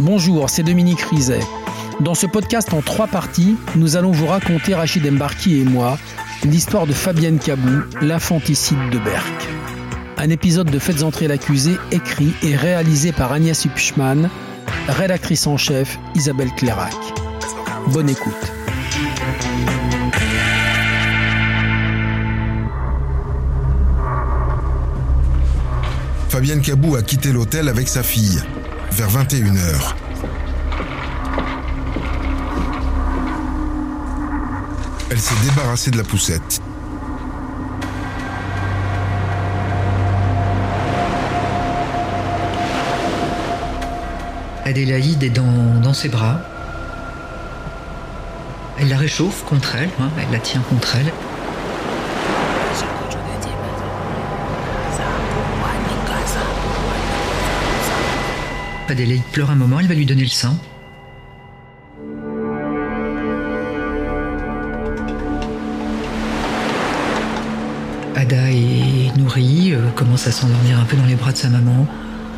Bonjour, c'est Dominique Rizet. Dans ce podcast en trois parties, nous allons vous raconter, Rachid Embarki et moi, l'histoire de Fabienne Cabou, l'infanticide de Berck. Un épisode de Faites entrer l'accusé écrit et réalisé par Agnès Hupschmann, rédactrice en chef Isabelle Clairac. Bonne écoute. Fabienne Cabou a quitté l'hôtel avec sa fille, vers 21h. Elle s'est débarrassée de la poussette. Adélaïde est dans, ses bras. Elle la réchauffe contre elle, hein, elle la tient contre elle. Adélaïde pleure un moment, elle va lui donner le sein. Ada est nourrie, euh, commence à s'endormir un peu dans les bras de sa maman.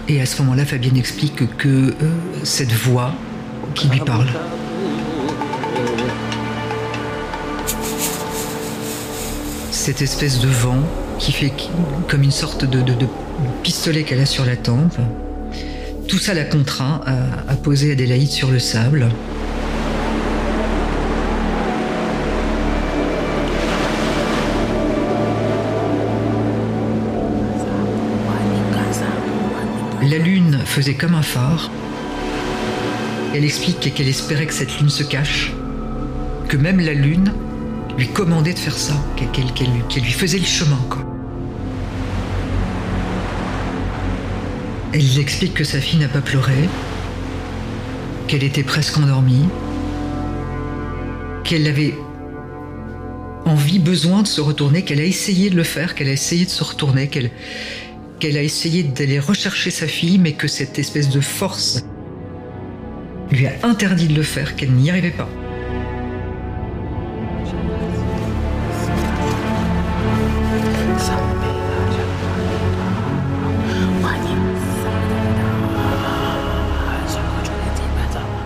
Et à ce moment-là, Fabienne explique que euh, cette voix qui lui parle, cette espèce de vent qui fait comme une sorte de, de- de pistolet qu'elle a sur la tempe, tout ça la contraint à, poser Adélaïde sur le sable. La lune faisait comme un phare. Elle explique qu'elle espérait que cette lune se cache, que même la lune lui commandait de faire ça, qu'elle lui- faisait le chemin. Elle explique que sa fille n'a pas pleuré, qu'elle était presque endormie, qu'elle avait envie, besoin de se retourner, qu'elle a essayé de le faire, qu'elle a essayé de se retourner, qu'elle qu'elle a essayé d'aller rechercher sa fille, mais que cette espèce de force lui a interdit de le faire, qu'elle n'y arrivait pas.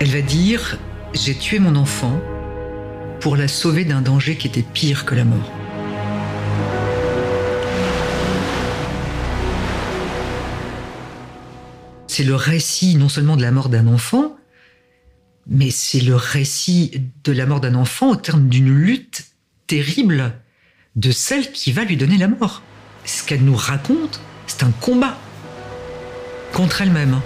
Elle va dire J'ai tué mon enfant pour la sauver d'un danger qui était pire que la mort. C'est le récit non seulement de la mort d'un enfant, mais c'est le récit de la mort d'un enfant au terme d'une lutte terrible de celle qui va lui donner la mort. Ce qu'elle nous raconte, c'est un combat contre elle-même.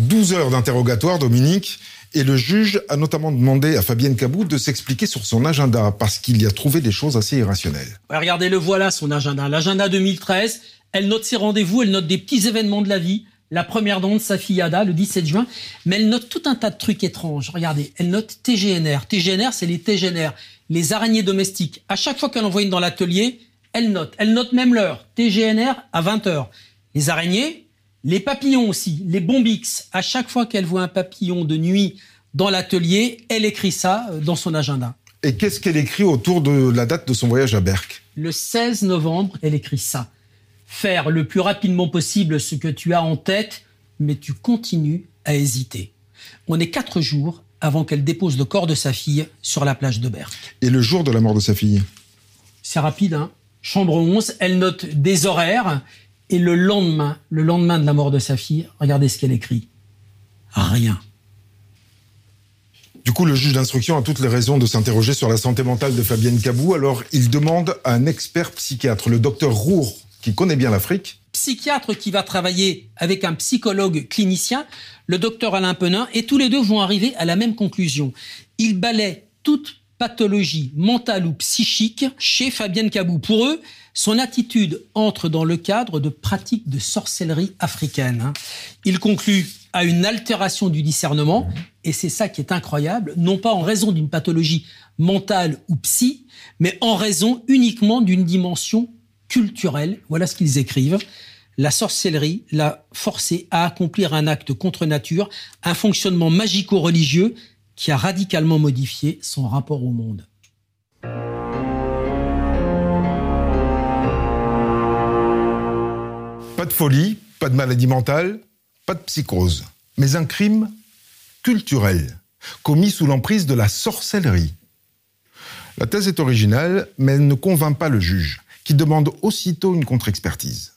12 heures d'interrogatoire, Dominique, et le juge a notamment demandé à Fabienne Cabou de s'expliquer sur son agenda parce qu'il y a trouvé des choses assez irrationnelles. Regardez, le voilà son agenda. L'agenda 2013, elle note ses rendez-vous, elle note des petits événements de la vie. La première dent de sa fille Ada, le 17 juin. Mais elle note tout un tas de trucs étranges. Regardez, elle note TGNR. TGNR, c'est les TGNR, les araignées domestiques. À chaque fois qu'elle envoie une dans l'atelier, elle note. Elle note même l'heure. TGNR à 20h. Les araignées, les papillons aussi, les bombix. À chaque fois qu'elle voit un papillon de nuit dans l'atelier, elle écrit ça euh, dans son agenda. Et qu'est-ce qu'elle écrit autour de la date de son voyage à Berck? Le 16 novembre, elle écrit ça. Faire le plus rapidement possible ce que tu as en tête, mais tu continues à hésiter. On est quatre jours avant qu'elle dépose le corps de sa fille sur la plage de Berck. Et le jour de la mort de sa fille? C'est rapide, hein? Chambre 11, elle note des horaires, et le lendemain, le lendemain de la mort de sa fille, regardez ce qu'elle écrit. Rien. Du coup, le juge d'instruction a toutes les raisons de s'interroger sur la santé mentale de Fabienne Cabou. Alors, il demande à un expert psychiatre, le docteur Roure, qui connaît bien l'Afrique, psychiatre qui va travailler avec un psychologue clinicien, le docteur Alain Penin, et tous les deux vont arriver à la même conclusion. Ils balaient toute pathologie mentale ou psychique chez Fabienne Cabou. Pour eux, Son attitude entre dans le cadre de pratiques de sorcellerie africaine. hein. Il conclut à une altération du discernement, et c'est ça qui est incroyable, non pas en raison d'une pathologie mentale ou psy, mais en raison uniquement d'une dimension culturelle. Voilà ce qu'ils écrivent. La sorcellerie l'a forcé à accomplir un acte contre nature, un fonctionnement magico-religieux qui a radicalement modifié son rapport au monde. Pas de folie, pas de maladie mentale, pas de psychose, mais un crime culturel, commis sous l'emprise de la sorcellerie. La thèse est originale, mais elle ne convainc pas le juge, qui demande aussitôt une contre-expertise.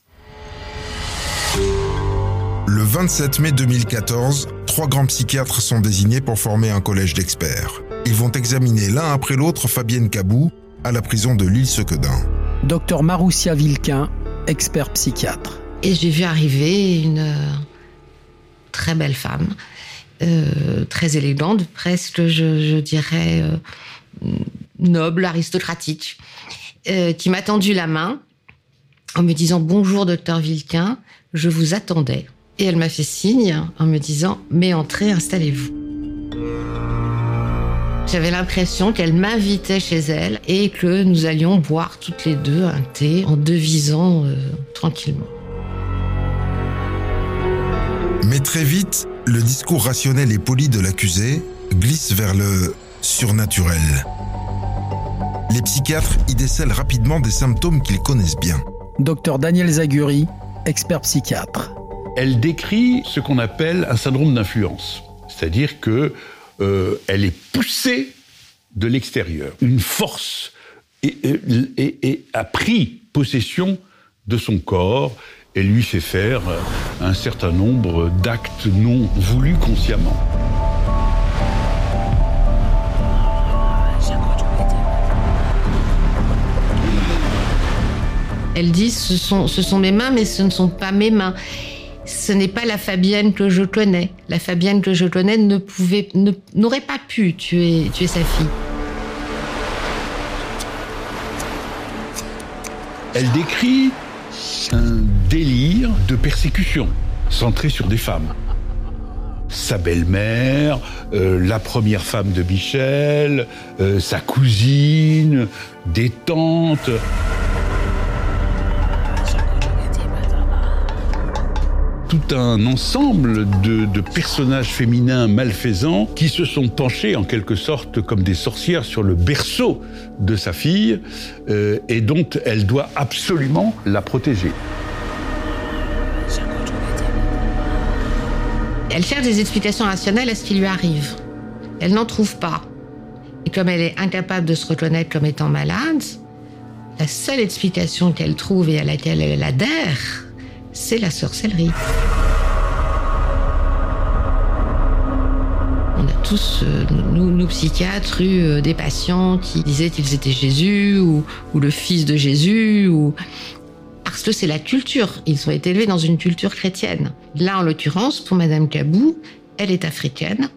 Le 27 mai 2014, trois grands psychiatres sont désignés pour former un collège d'experts. Ils vont examiner l'un après l'autre Fabienne Cabou à la prison de l'île-Sequedin. Docteur Maroussia Vilquin, expert psychiatre. Et j'ai vu arriver une euh, très belle femme, euh, très élégante, presque, je, dirais, euh, noble, aristocratique, qui m'a tendu la main en me disant Bonjour, docteur Vilquin, je vous attendais. Et elle m'a fait signe en me disant Mais entrez, installez-vous. J'avais l'impression qu'elle m'invitait chez elle et que nous allions boire toutes les deux un thé en devisant tranquillement. Mais très vite, le discours rationnel et poli de l'accusé glisse vers le surnaturel. Les psychiatres y décèlent rapidement des symptômes qu'ils connaissent bien. Docteur Daniel Zaguri, expert psychiatre. Elle décrit ce qu'on appelle un syndrome d'influence, c'est-à-dire que euh, elle est poussée de l'extérieur. Une force et, et- et- et a pris possession de son corps et lui fait faire euh, un certain nombre d'actes non voulus consciemment. Elle dit ce sont, ce sont mes mains, mais ce ne sont pas mes mains. Ce n'est pas la Fabienne que je connais. La Fabienne que je connais ne pouvait, ne- n'aurait pas pu tuer, tuer sa fille. Elle décrit un délire de persécution centré sur des femmes. Sa belle-mère, euh, la première femme de Michel, euh, sa cousine, des tantes. Tout un ensemble de, personnages féminins malfaisants qui se sont penchés en quelque sorte comme des sorcières sur le berceau de sa fille euh, et dont elle doit absolument la protéger. Elle cherche des explications rationnelles à ce qui lui arrive. Elle n'en trouve pas. Et comme elle est incapable de se reconnaître comme étant malade, la seule explication qu'elle trouve et à laquelle elle adhère, c'est la sorcellerie. On a tous, euh, nous, psychiatres, eu euh, des patients qui disaient qu'ils étaient Jésus ou, ou le fils de Jésus ou parce que c'est la culture. Ils ont été élevés dans une culture chrétienne. Là, en l'occurrence, pour Madame Cabou, elle est africaine.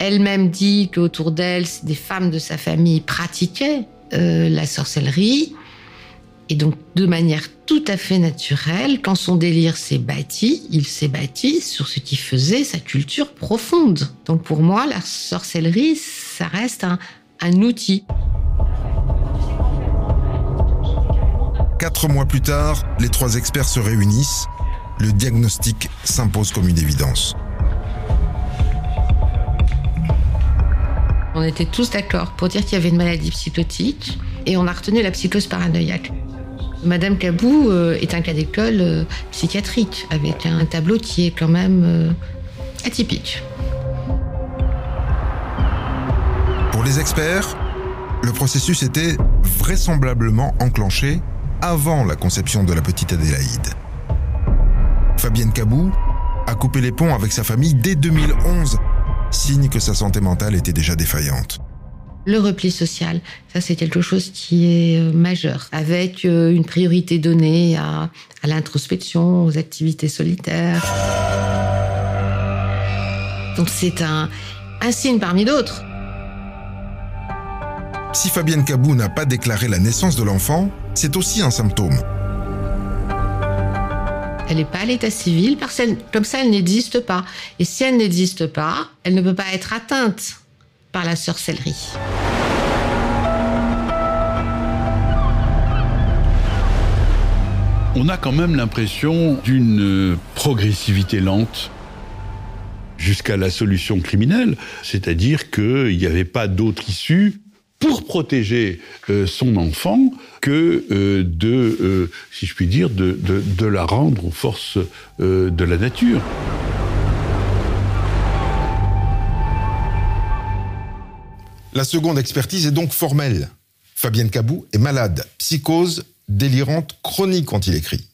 Elle-même dit qu'autour d'elle, des femmes de sa famille pratiquaient euh, la sorcellerie. Et donc, de manière tout à fait naturelle, quand son délire s'est bâti, il s'est bâti sur ce qui faisait sa culture profonde. Donc, pour moi, la sorcellerie, ça reste un outil. Quatre mois plus tard, les trois experts se réunissent. Le diagnostic s'impose comme une évidence. On était tous d'accord pour dire qu'il y avait une maladie psychotique et on a retenu la psychose paranoïaque. Madame Cabou euh, est un cas d'école euh, psychiatrique avec un tableau qui est quand même euh, atypique. Pour les experts, le processus était vraisemblablement enclenché avant la conception de la petite Adélaïde. Fabienne Cabou a coupé les ponts avec sa famille dès 2011, signe que sa santé mentale était déjà défaillante. Le repli social, ça c'est quelque chose qui est euh, majeur, avec euh, une priorité donnée à, à l'introspection, aux activités solitaires. Donc c'est un, un signe parmi d'autres. Si Fabienne Cabou n'a pas déclaré la naissance de l'enfant, c'est aussi un symptôme. Elle n'est pas à l'état civil parce que comme ça, elle n'existe pas. Et si elle n'existe pas, elle ne peut pas être atteinte par la sorcellerie. On a quand même l'impression d'une progressivité lente jusqu'à la solution criminelle, c'est-à-dire qu'il n'y avait pas d'autre issue pour protéger euh, son enfant que euh, de, euh, si je puis dire, de, la rendre aux forces de la nature. La seconde expertise est donc formelle. Fabienne Cabou est malade, psychose délirante chronique quand il écrit.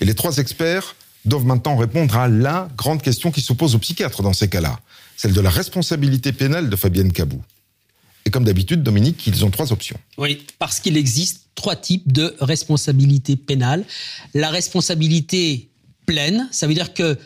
Et les trois experts doivent maintenant répondre à la grande question qui s'oppose aux psychiatres dans ces cas-là, celle de la responsabilité pénale de Fabienne Cabou. Et comme d'habitude, Dominique, ils ont trois options. Oui, parce qu'il existe trois types de responsabilité pénale. La responsabilité pleine, ça veut dire que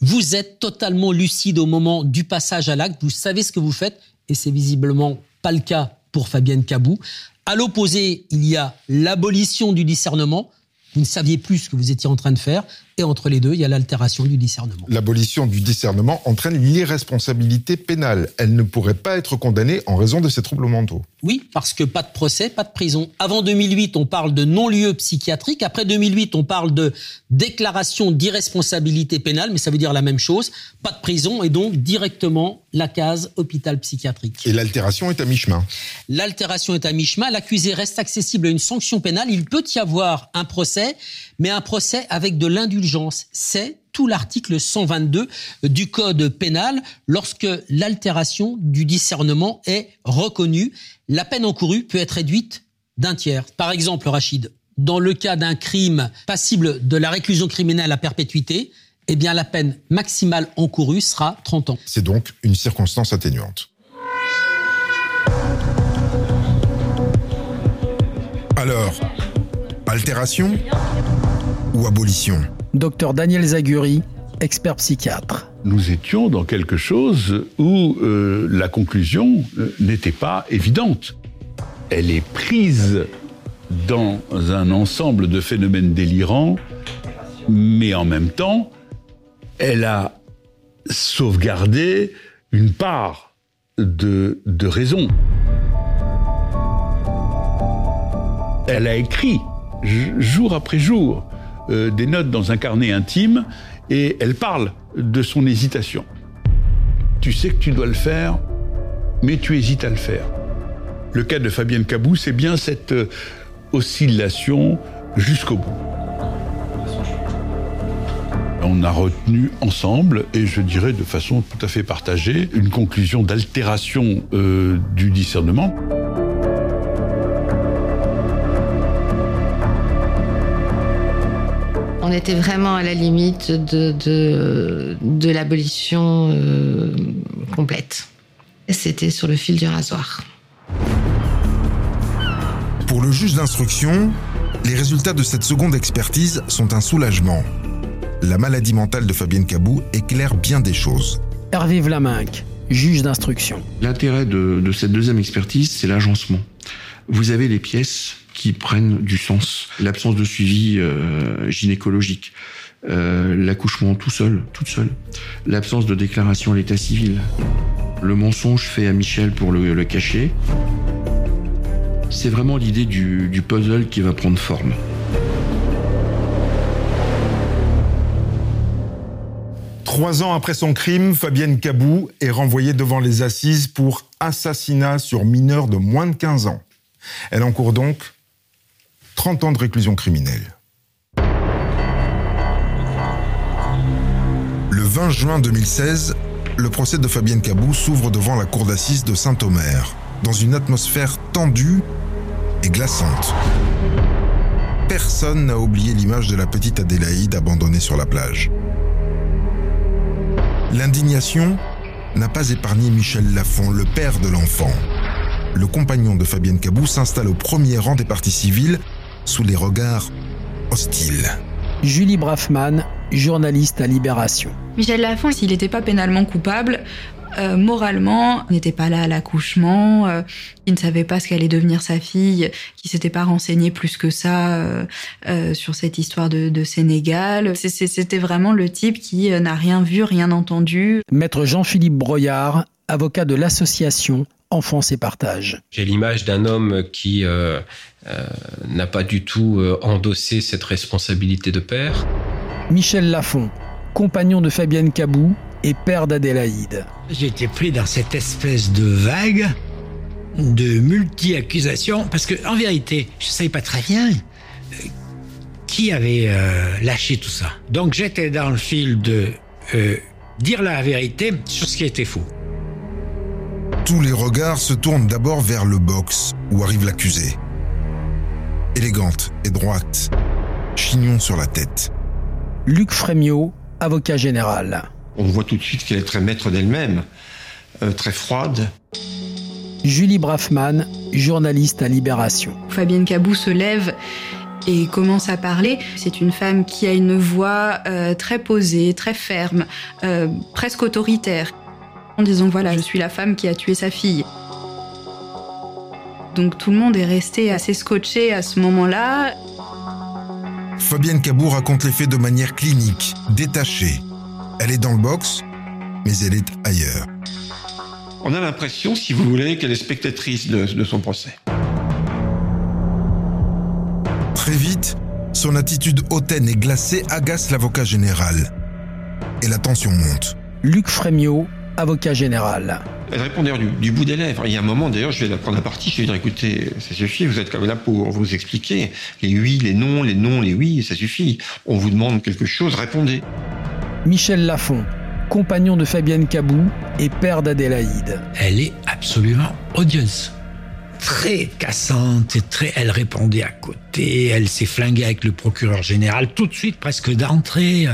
vous êtes totalement lucide au moment du passage à l'acte, vous savez ce que vous faites, et c'est visiblement pas le cas pour Fabienne Cabou. À l'opposé, il y a l'abolition du discernement. Vous ne saviez plus ce que vous étiez en train de faire. Et entre les deux, il y a l'altération du discernement. L'abolition du discernement entraîne l'irresponsabilité pénale. Elle ne pourrait pas être condamnée en raison de ses troubles mentaux. Oui, parce que pas de procès, pas de prison. Avant 2008, on parle de non-lieu psychiatrique. Après 2008, on parle de déclaration d'irresponsabilité pénale, mais ça veut dire la même chose. Pas de prison et donc directement la case hôpital psychiatrique. Et l'altération est à mi-chemin. L'altération est à mi-chemin. L'accusé reste accessible à une sanction pénale. Il peut y avoir un procès, mais un procès avec de l'indulgence. C'est tout l'article 122 du Code pénal. Lorsque l'altération du discernement est reconnue, la peine encourue peut être réduite d'un tiers. Par exemple, Rachid, dans le cas d'un crime passible de la réclusion criminelle à perpétuité, eh bien la peine maximale encourue sera 30 ans. C'est donc une circonstance atténuante. Alors, altération ou abolition? Docteur Daniel Zaguri, expert psychiatre. Nous étions dans quelque chose où euh, la conclusion euh, n'était pas évidente. Elle est prise dans un ensemble de phénomènes délirants, mais en même temps, elle a sauvegardé une part de, raison. Elle a écrit jour après jour euh, des notes dans un carnet intime et elle parle de son hésitation. Tu sais que tu dois le faire, mais tu hésites à le faire. Le cas de Fabienne Cabou, c'est bien cette euh, oscillation jusqu'au bout. On a retenu ensemble, et je dirais de façon tout à fait partagée, une conclusion d'altération euh, du discernement. On était vraiment à la limite de, de, de l'abolition euh, complète. C'était sur le fil du rasoir. Pour le juge d'instruction, les résultats de cette seconde expertise sont un soulagement. La maladie mentale de Fabienne Cabou éclaire bien des choses. Hervé Vlaminck, juge d'instruction. L'intérêt de, de cette deuxième expertise, c'est l'agencement. Vous avez les pièces qui prennent du sens. L'absence de suivi euh, gynécologique, euh, l'accouchement tout seul, toute seule, l'absence de déclaration à l'état civil, le mensonge fait à Michel pour le, le cacher. C'est vraiment l'idée du, du puzzle qui va prendre forme. Trois ans après son crime, Fabienne Cabou est renvoyée devant les assises pour assassinat sur mineur de moins de 15 ans. Elle encourt donc 30 ans de réclusion criminelle. Le 20 juin 2016, le procès de Fabienne Cabou s'ouvre devant la cour d'assises de Saint-Omer, dans une atmosphère tendue et glaçante. Personne n'a oublié l'image de la petite Adélaïde abandonnée sur la plage. L'indignation n'a pas épargné Michel Lafont, le père de l'enfant. Le compagnon de Fabienne Cabou s'installe au premier rang des parties civiles sous les regards hostiles. Julie Braffman, journaliste à Libération. Michel Lafont, s'il n'était pas pénalement coupable, euh, moralement, n'était pas là à l'accouchement, euh, il ne savait pas ce qu'allait devenir sa fille, qui s'était pas renseigné plus que ça euh, sur cette histoire de, de Sénégal. C'était vraiment le type qui n'a rien vu, rien entendu. Maître Jean-Philippe Broyard, avocat de l'association Enfance et Partage. J'ai l'image d'un homme qui n'a pas du tout endossé cette responsabilité de père. Michel Lafont, compagnon de Fabienne Cabou et père d'Adélaïde. J'ai été pris dans cette espèce de vague de multi-accusations, parce que en vérité, je ne savais pas très bien euh, qui avait euh, lâché tout ça. Donc j'étais dans le fil de euh, dire la vérité sur ce qui était faux. Tous les regards se tournent d'abord vers le box où arrive l'accusée. Élégante et droite, chignon sur la tête. Luc Frémiot, avocat général. On voit tout de suite qu'elle est très maître d'elle-même, euh, très froide. Julie Braffman, journaliste à Libération. Fabienne Cabou se lève et commence à parler. C'est une femme qui a une voix euh, très posée, très ferme, euh, presque autoritaire, en disant voilà, je suis la femme qui a tué sa fille. Donc tout le monde est resté assez scotché à ce moment-là. Fabienne Cabou raconte les faits de manière clinique, détachée. Elle est dans le box, mais elle est ailleurs. On a l'impression, si vous voulez, qu'elle est spectatrice de, son procès. Très vite, son attitude hautaine et glacée agace l'avocat général. Et la tension monte. Luc Frémiot, avocat général. Elle répond d'ailleurs du, bout des lèvres. Il y a un moment, d'ailleurs, je vais la prendre à partie, je vais dire, écoutez, ça suffit, vous êtes comme là pour vous expliquer. Les oui, les non, les non, les oui, ça suffit. On vous demande quelque chose, répondez. Michel Lafont, compagnon de Fabienne Cabou et père d'Adélaïde. Elle est absolument odieuse. Très cassante très. Elle répondait à côté, elle s'est flinguée avec le procureur général tout de suite, presque d'entrée.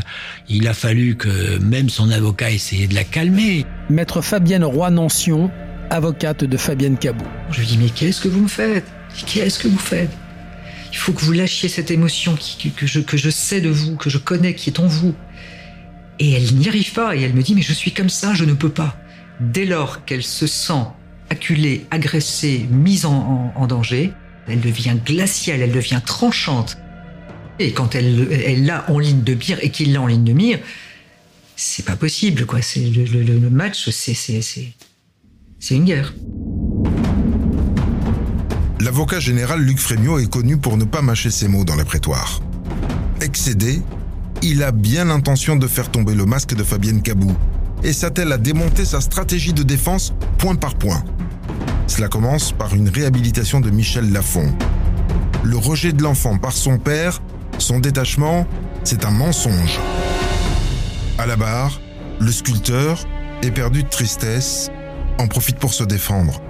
Il a fallu que même son avocat essaye de la calmer. Maître Fabienne Roy-Nancion, avocate de Fabienne Cabou. Je lui dis Mais qu'est-ce que vous me faites? Qu'est-ce que vous faites? Il faut que vous lâchiez cette émotion que, je, que je sais de vous, que je connais, qui est en vous. Et elle n'y arrive pas, et elle me dit, mais je suis comme ça, je ne peux pas. Dès lors qu'elle se sent acculée, agressée, mise en, danger, elle devient glaciale, elle devient tranchante. Et quand elle, l'a en ligne de mire et qu'il l'a en ligne de mire, c'est pas possible, quoi. C'est le, match, c'est, une guerre. L'avocat général Luc Frémiot est connu pour ne pas mâcher ses mots dans le prétoire. Excédé, il a bien l'intention de faire tomber le masque de Fabienne Cabou et s'attelle à démonter sa stratégie de défense point par point. Cela commence par une réhabilitation de Michel Lafont. Le rejet de l'enfant par son père, son détachement, c'est un mensonge. À la barre, le sculpteur, éperdu de tristesse, en profite pour se défendre.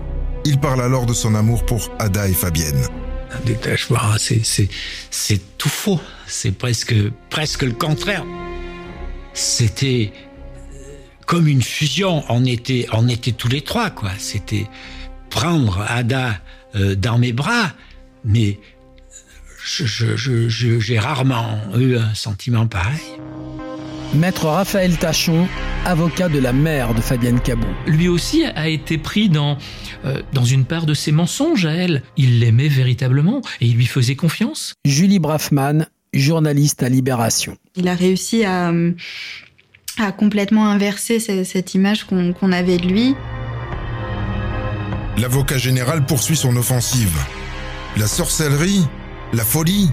Il parle alors de son amour pour Ada et Fabienne. Un détachement, c'est tout faux. C'est presque, presque le contraire. C'était euh, comme une fusion. On était, on était tous les trois, quoi. C'était prendre Ada euh, dans mes bras, mais j'ai rarement eu un sentiment pareil. Maître Raphaël Tachon, avocat de la mère de Fabienne Cabot. Lui aussi a été pris dans, euh, dans une part de ses mensonges à elle. Il l'aimait véritablement et il lui faisait confiance. Julie Braffman, journaliste à Libération. Il a réussi à, à complètement inverser cette image qu'on avait de lui. L'avocat général poursuit son offensive. La sorcellerie La folie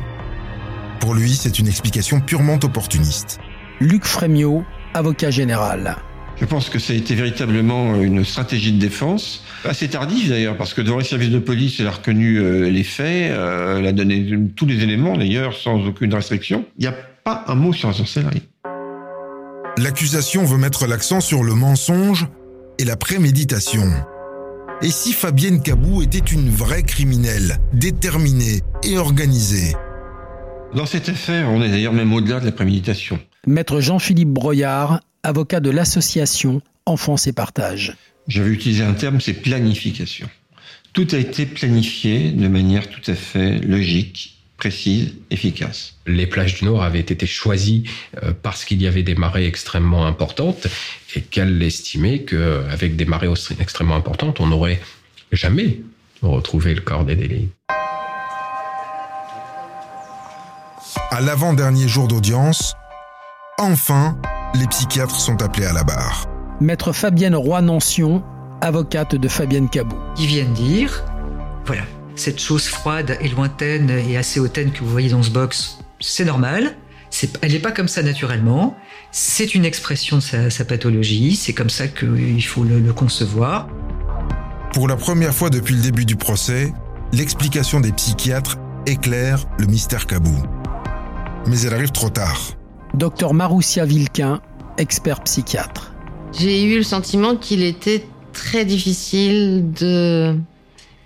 Pour lui, c'est une explication purement opportuniste. Luc Frémiot, avocat général. Je pense que ça a été véritablement une stratégie de défense, assez tardive d'ailleurs, parce que devant les services de police, elle a reconnu euh, les faits, euh, elle a donné tous les éléments d'ailleurs, sans aucune restriction. Il n'y a pas un mot sur la sorcellerie. L'accusation veut mettre l'accent sur le mensonge et la préméditation. Et si Fabienne Cabou était une vraie criminelle, déterminée et organisée Dans cette affaire, on est d'ailleurs même au-delà de la préméditation. Maître Jean-Philippe Broyard, avocat de l'association Enfance et Partage. J'avais utilisé un terme, c'est planification. Tout a été planifié de manière tout à fait logique précise, efficace. Les plages du Nord avaient été choisies euh, parce qu'il y avait des marées extrêmement importantes et qu'elle estimait qu'avec des marées extrêmement importantes, on n'aurait jamais retrouvé le corps des délits. À l'avant-dernier jour d'audience, enfin, les psychiatres sont appelés à la barre. Maître Fabienne Roy-Nancion, avocate de Fabienne Cabou. Ils viennent dire, voilà, cette chose froide et lointaine et assez hautaine que vous voyez dans ce box, c'est normal. elle n'est pas comme ça naturellement. C'est une expression de sa, pathologie. C'est comme ça qu'il faut le, concevoir. Pour la première fois depuis le début du procès, l'explication des psychiatres éclaire le mystère Cabou. Mais elle arrive trop tard. Docteur Maroussia Vilquin, expert psychiatre. J'ai eu le sentiment qu'il était très difficile de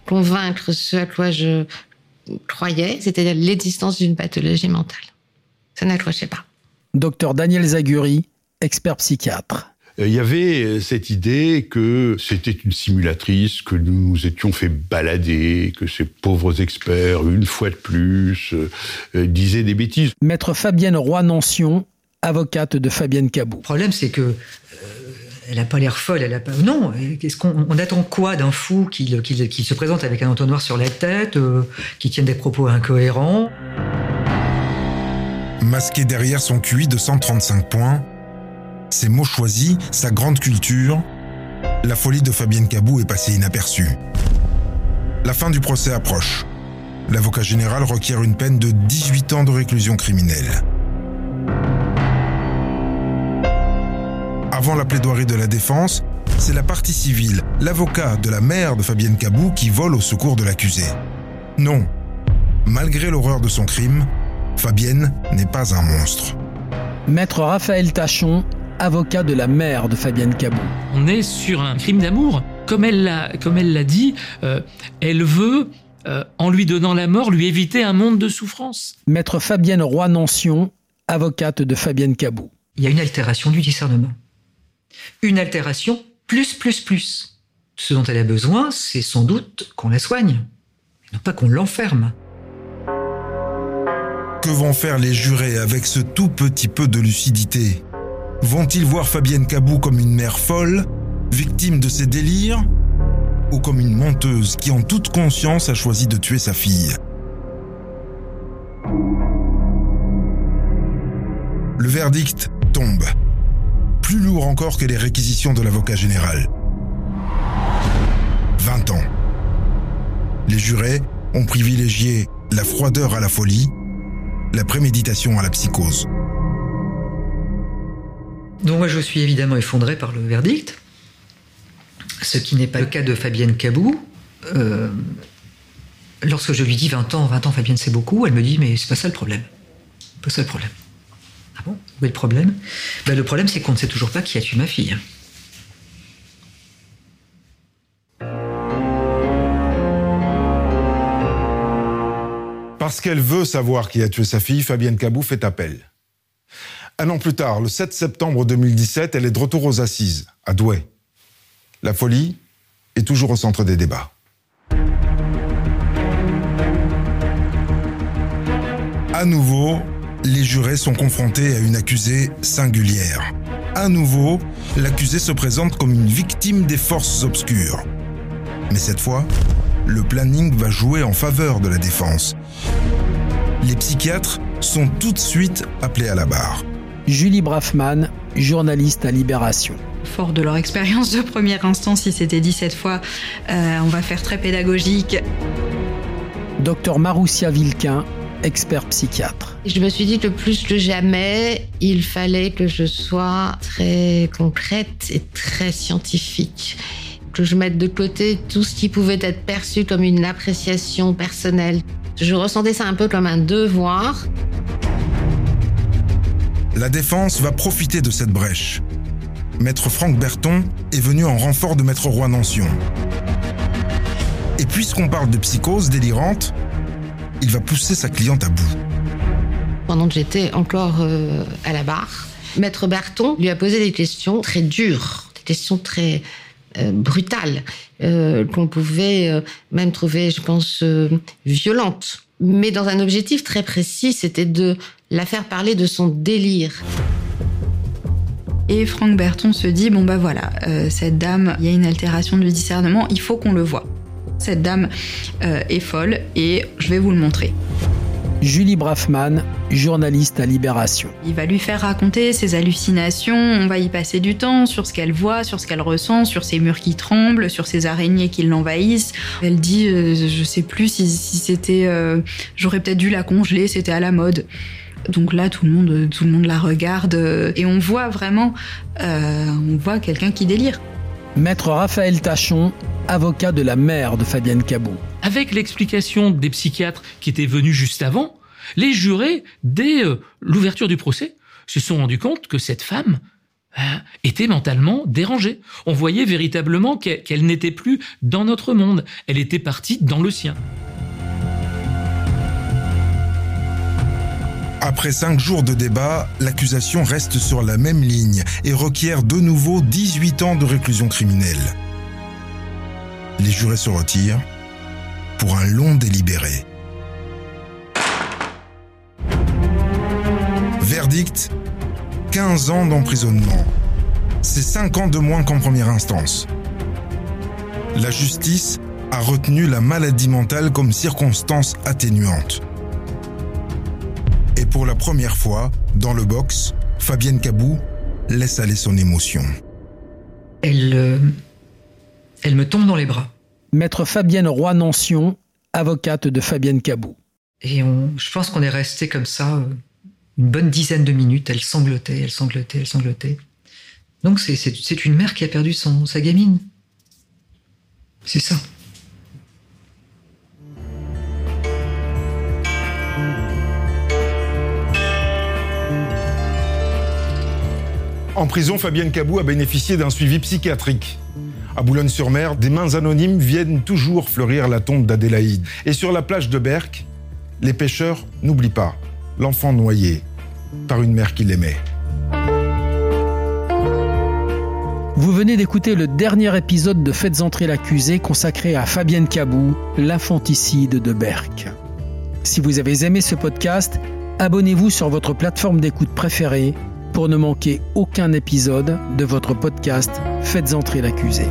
convaincre ce à quoi je croyais, c'est-à-dire l'existence d'une pathologie mentale. Ça n'accrochait pas. Docteur Daniel Zaguri, expert psychiatre. Euh, il y avait euh, cette idée que c'était une simulatrice, que nous nous étions fait balader, que ces pauvres experts, une fois de plus, euh, disaient des bêtises. Maître Fabienne Roy-Nancion, avocate de Fabienne Cabou. Le problème, c'est que elle n'a pas l'air folle, elle a pas. Non, qu'est-ce qu'on on attend quoi d'un fou qui, se présente avec un entonnoir sur la tête, euh, qui tienne des propos incohérents? Masqué derrière son QI de 135 points, ses mots choisis, sa grande culture, la folie de Fabienne Cabou est passée inaperçue. La fin du procès approche. L'avocat général requiert une peine de 18 ans de réclusion criminelle. Avant la plaidoirie de la défense, c'est la partie civile, l'avocat de la mère de Fabienne Cabou, qui vole au secours de l'accusé. Non, malgré l'horreur de son crime, Fabienne n'est pas un monstre. Maître Raphaël Tachon, avocat de la mère de Fabienne Cabou. On est sur un crime d'amour. Comme elle l'a, comme elle l'a dit, euh, elle veut, euh, en lui donnant la mort, lui éviter un monde de souffrance. Maître Fabienne Roy-Nancion, avocate de Fabienne Cabou. Il y a une altération du discernement une altération plus, plus, plus. Ce dont elle a besoin, c'est sans doute qu'on la soigne, non pas qu'on l'enferme. Que vont faire les jurés avec ce tout petit peu de lucidité? Vont-ils voir Fabienne Cabou comme une mère folle, victime de ses délires, ou comme une menteuse qui en toute conscience a choisi de tuer sa fille? Le verdict tombe plus lourd encore que les réquisitions de l'avocat général. 20 ans. Les jurés ont privilégié la froideur à la folie, la préméditation à la psychose. Donc moi je suis évidemment effondré par le verdict, ce qui n'est pas le cas de Fabienne Cabou. Euh, lorsque je lui dis 20 ans, 20 ans Fabienne c'est beaucoup, elle me dit mais c'est pas ça le problème. Pas ça le problème. Ah bon Où est le problème ben, Le problème, c'est qu'on ne sait toujours pas qui a tué ma fille. Parce qu'elle veut savoir qui a tué sa fille, Fabienne Cabou fait appel. Un an plus tard, le 7 septembre 2017, elle est de retour aux assises, à Douai. La folie est toujours au centre des débats. À nouveau, les jurés sont confrontés à une accusée singulière. À nouveau, l'accusé se présente comme une victime des forces obscures. Mais cette fois, le planning va jouer en faveur de la défense. Les psychiatres sont tout de suite appelés à la barre. Julie Braffman, journaliste à Libération. Fort de leur expérience de première instance, si c'était dit cette fois, euh, on va faire très pédagogique. Docteur Maroussia Vilquin, expert psychiatre. Je me suis dit que plus que jamais, il fallait que je sois très concrète et très scientifique. Que je mette de côté tout ce qui pouvait être perçu comme une appréciation personnelle. Je ressentais ça un peu comme un devoir. La défense va profiter de cette brèche. Maître Franck Berton est venu en renfort de Maître Roy Nancion. Et puisqu'on parle de psychose délirante, il va pousser sa cliente à bout. Pendant que j'étais encore euh, à la barre, Maître Berton lui a posé des questions très dures, des questions très euh, brutales, euh, qu'on pouvait même trouver, je pense, violentes. mais dans un objectif très précis, c'était de la faire parler de son délire. Et Franck Berton se dit bon bah voilà, euh, cette dame, il y a une altération du discernement, il faut qu'on le voit. Cette dame euh, est folle et je vais vous le montrer. Julie Braffman, journaliste à Libération. Il va lui faire raconter ses hallucinations, on va y passer du temps sur ce qu'elle voit, sur ce qu'elle ressent, sur ces murs qui tremblent, sur ces araignées qui l'envahissent. Elle dit, euh, je sais plus si, c'était... Euh, j'aurais peut-être dû la congeler, c'était à la mode. Donc là, tout le monde, tout le monde la regarde euh, et on voit vraiment, on voit quelqu'un qui délire. Maître Raphaël Tachon, avocat de la mère de Fabienne Cabot. Avec l'explication des psychiatres qui étaient venus juste avant, les jurés, dès euh, l'ouverture du procès, se sont rendus compte que cette femme euh, était mentalement dérangée. On voyait véritablement qu'elle n'était plus dans notre monde, elle était partie dans le sien. Après cinq jours de débat, l'accusation reste sur la même ligne et requiert de nouveau 18 ans de réclusion criminelle. Les jurés se retirent pour un long délibéré. Verdict 15 ans d'emprisonnement. C'est 5 ans de moins qu'en première instance. La justice a retenu la maladie mentale comme circonstance atténuante. Et pour la première fois, dans le box, Fabienne Cabou laisse aller son émotion. Elle, euh, elle me tombe dans les bras. Maître Fabienne Roy-Nancion, avocate de Fabienne Cabou. Et on, je pense qu'on est resté comme ça euh, une bonne dizaine de minutes. Elle sanglotait, elle sanglotait, elle sanglotait. Donc c'est une mère qui a perdu son, sa gamine. C'est ça. En prison, Fabienne Cabou a bénéficié d'un suivi psychiatrique. À Boulogne-sur-Mer, des mains anonymes viennent toujours fleurir la tombe d'Adélaïde. Et sur la plage de Berck, les pêcheurs n'oublient pas l'enfant noyé par une mère qui l'aimait. Vous venez d'écouter le dernier épisode de Faites entrer l'accusé consacré à Fabienne Cabou, l'infanticide de Berck. Si vous avez aimé ce podcast, abonnez-vous sur votre plateforme d'écoute préférée pour ne manquer aucun épisode de votre podcast Faites entrer l'accusé.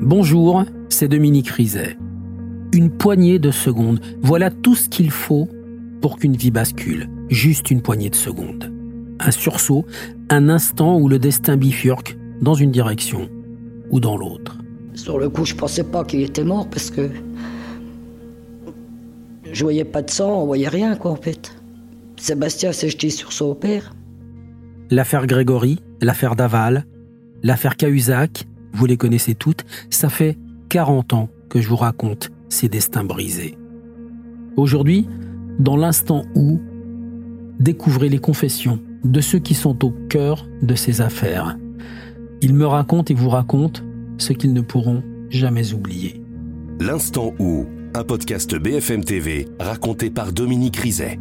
Bonjour, c'est Dominique Rizet. Une poignée de secondes, voilà tout ce qu'il faut pour qu'une vie bascule. Juste une poignée de secondes un sursaut, un instant où le destin bifurque dans une direction ou dans l'autre. Sur le coup, je pensais pas qu'il était mort parce que je voyais pas de sang, on voyait rien quoi en fait. Sébastien s'est jeté sur son père. L'affaire Grégory, l'affaire Daval, l'affaire Cahuzac, vous les connaissez toutes, ça fait 40 ans que je vous raconte ces destins brisés. Aujourd'hui, dans l'instant où, découvrez les confessions de ceux qui sont au cœur de ces affaires. Ils me racontent et vous racontent ce qu'ils ne pourront jamais oublier. L'instant où, un podcast BFM TV raconté par Dominique Rizet.